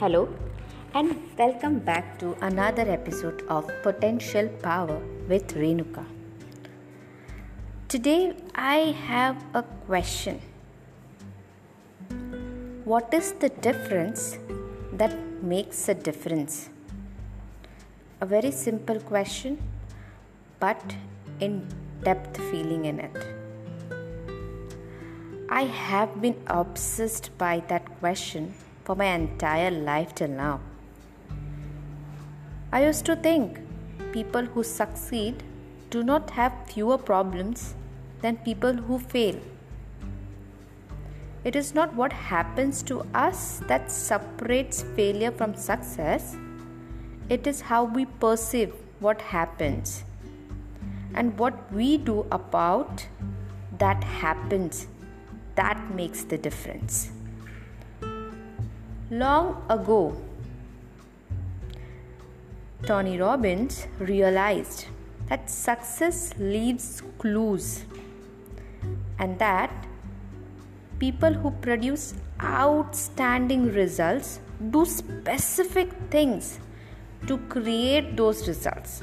Hello, and welcome back to another episode of Potential Power with Renuka. Today, I have a question What is the difference that makes a difference? A very simple question, but in depth feeling in it. I have been obsessed by that question for my entire life till now. I used to think people who succeed do not have fewer problems than people who fail. It is not what happens to us that separates failure from success, it is how we perceive what happens and what we do about that happens that makes the difference. Long ago, Tony Robbins realized that success leaves clues and that people who produce outstanding results do specific things to create those results.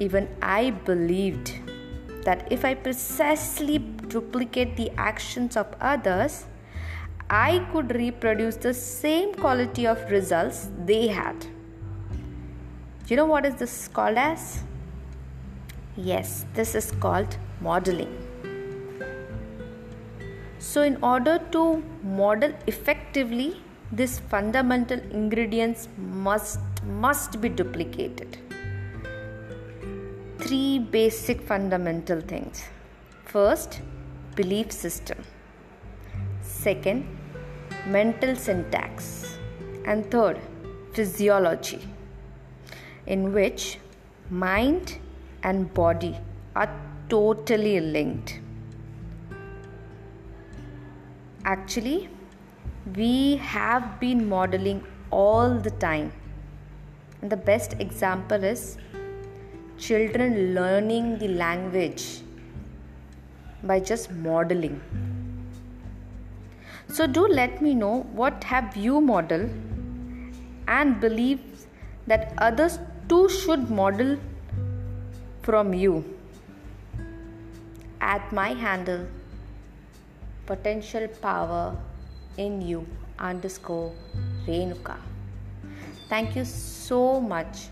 Even I believed that if I precisely duplicate the actions of others, I could reproduce the same quality of results they had. You know what is this called as? Yes, this is called modeling. So, in order to model effectively, these fundamental ingredients must must be duplicated. Three basic fundamental things. First, belief system. Second, mental syntax, and third, physiology, in which mind and body are totally linked. Actually, we have been modeling all the time. And the best example is children learning the language by just modeling so do let me know what have you modeled and believe that others too should model from you. At my handle, potential power in you underscore Renuka. Thank you so much